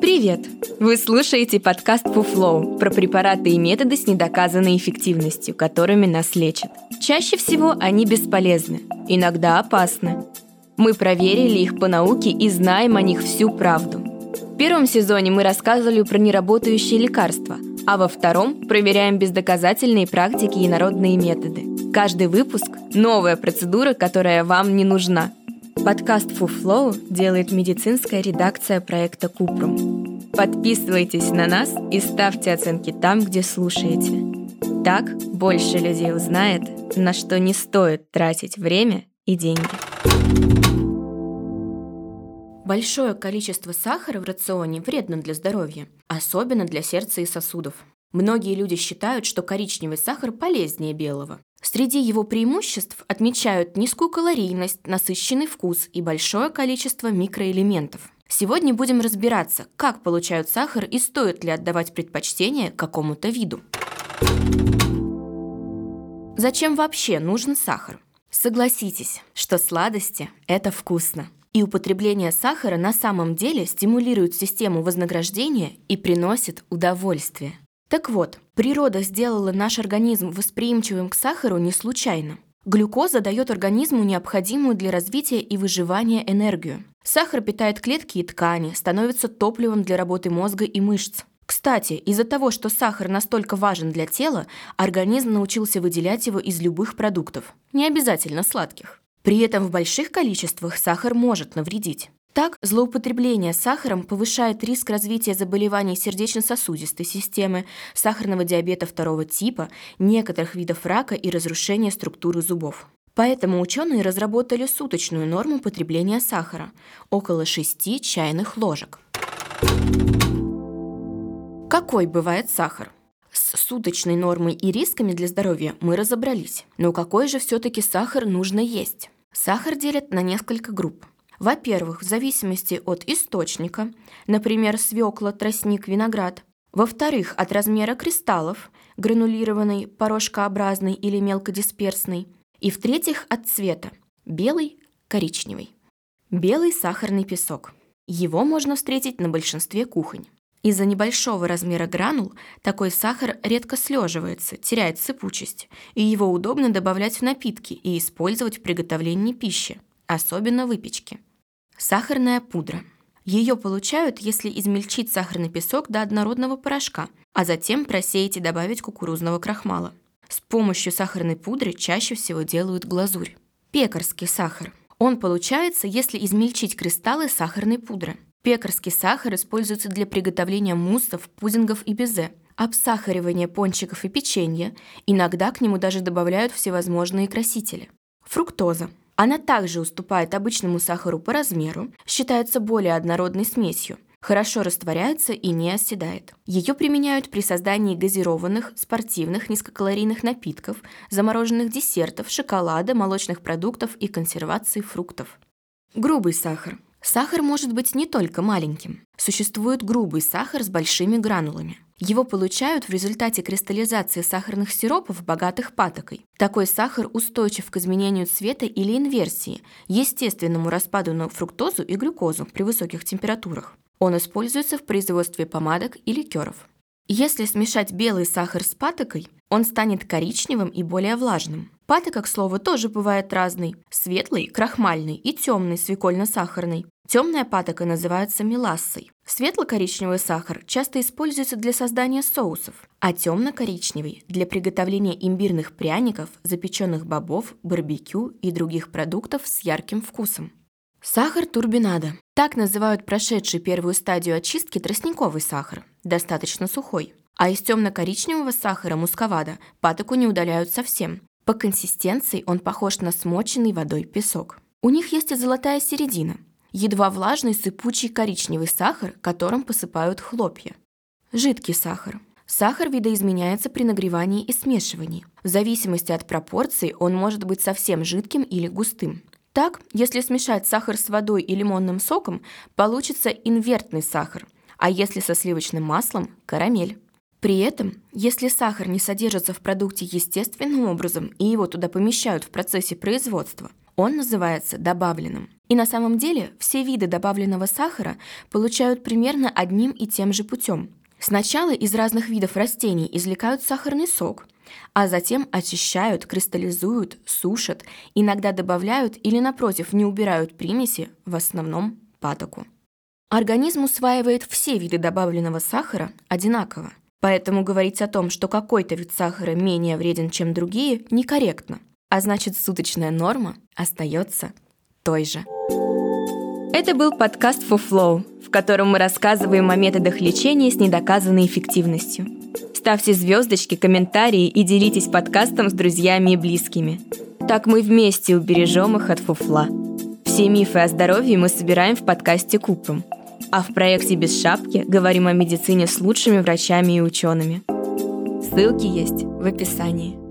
Привет! Вы слушаете подкаст Фуфлоу про препараты и методы с недоказанной эффективностью, которыми нас лечат. Чаще всего они бесполезны, иногда опасны. Мы проверили их по науке и знаем о них всю правду. В первом сезоне мы рассказывали про неработающие лекарства, а во втором проверяем бездоказательные практики и народные методы. Каждый выпуск – новая процедура, которая вам не нужна – Подкаст Фуфлоу делает медицинская редакция проекта Купрум. Подписывайтесь на нас и ставьте оценки там, где слушаете. Так больше людей узнает, на что не стоит тратить время и деньги. Большое количество сахара в рационе вредно для здоровья, особенно для сердца и сосудов. Многие люди считают, что коричневый сахар полезнее белого. Среди его преимуществ отмечают низкую калорийность, насыщенный вкус и большое количество микроэлементов. Сегодня будем разбираться, как получают сахар и стоит ли отдавать предпочтение какому-то виду. Зачем вообще нужен сахар? Согласитесь, что сладости – это вкусно. И употребление сахара на самом деле стимулирует систему вознаграждения и приносит удовольствие – так вот, природа сделала наш организм восприимчивым к сахару не случайно. Глюкоза дает организму необходимую для развития и выживания энергию. Сахар питает клетки и ткани, становится топливом для работы мозга и мышц. Кстати, из-за того, что сахар настолько важен для тела, организм научился выделять его из любых продуктов, не обязательно сладких. При этом в больших количествах сахар может навредить. Так, злоупотребление сахаром повышает риск развития заболеваний сердечно-сосудистой системы, сахарного диабета второго типа, некоторых видов рака и разрушения структуры зубов. Поэтому ученые разработали суточную норму потребления сахара – около 6 чайных ложек. Какой бывает сахар? С суточной нормой и рисками для здоровья мы разобрались. Но какой же все-таки сахар нужно есть? Сахар делят на несколько групп – во-первых, в зависимости от источника, например, свекла, тростник, виноград. Во-вторых, от размера кристаллов, гранулированный, порошкообразный или мелкодисперсный. И в-третьих, от цвета – белый, коричневый. Белый сахарный песок. Его можно встретить на большинстве кухонь. Из-за небольшого размера гранул такой сахар редко слеживается, теряет сыпучесть, и его удобно добавлять в напитки и использовать в приготовлении пищи, особенно выпечки. Сахарная пудра. Ее получают, если измельчить сахарный песок до однородного порошка, а затем просеять и добавить кукурузного крахмала. С помощью сахарной пудры чаще всего делают глазурь. Пекарский сахар. Он получается, если измельчить кристаллы сахарной пудры. Пекарский сахар используется для приготовления муссов, пудингов и безе, обсахаривания пончиков и печенья, иногда к нему даже добавляют всевозможные красители. Фруктоза. Она также уступает обычному сахару по размеру, считается более однородной смесью, хорошо растворяется и не оседает. Ее применяют при создании газированных, спортивных, низкокалорийных напитков, замороженных десертов, шоколада, молочных продуктов и консервации фруктов. Грубый сахар. Сахар может быть не только маленьким. Существует грубый сахар с большими гранулами. Его получают в результате кристаллизации сахарных сиропов, богатых патокой. Такой сахар устойчив к изменению цвета или инверсии, естественному распаду на фруктозу и глюкозу при высоких температурах. Он используется в производстве помадок и ликеров. Если смешать белый сахар с патокой, он станет коричневым и более влажным. Патока, к слову, тоже бывает разный. Светлый, крахмальный и темный, свекольно-сахарный. Темная патока называется мелассой. Светло-коричневый сахар часто используется для создания соусов, а темно-коричневый – для приготовления имбирных пряников, запеченных бобов, барбекю и других продуктов с ярким вкусом. Сахар турбинада. Так называют прошедший первую стадию очистки тростниковый сахар, достаточно сухой. А из темно-коричневого сахара мусковада патоку не удаляют совсем. По консистенции он похож на смоченный водой песок. У них есть и золотая середина – едва влажный сыпучий коричневый сахар, которым посыпают хлопья. Жидкий сахар. Сахар видоизменяется при нагревании и смешивании. В зависимости от пропорций он может быть совсем жидким или густым. Так, если смешать сахар с водой и лимонным соком, получится инвертный сахар, а если со сливочным маслом – карамель. При этом, если сахар не содержится в продукте естественным образом и его туда помещают в процессе производства, Он называется добавленным. И на самом деле все виды добавленного сахара получают примерно одним и тем же путем. Сначала из разных видов растений извлекают сахарный сок, а затем очищают, кристаллизуют, сушат, иногда добавляют или, напротив, не убирают примеси, в основном патоку. Организм усваивает все виды добавленного сахара одинаково, поэтому говорить о том, что какой-то вид сахара менее вреден, чем другие, некорректно, а значит суточная норма остается той же. Это был подкаст Flow, в котором мы рассказываем о методах лечения с недоказанной эффективностью. Ставьте звездочки, комментарии и делитесь подкастом с друзьями и близкими. Так мы вместе убережем их от фуфла. Все мифы о здоровье мы собираем в подкасте Купрум. А в проекте «Без шапки» говорим о медицине с лучшими врачами и учеными. Ссылки есть в описании.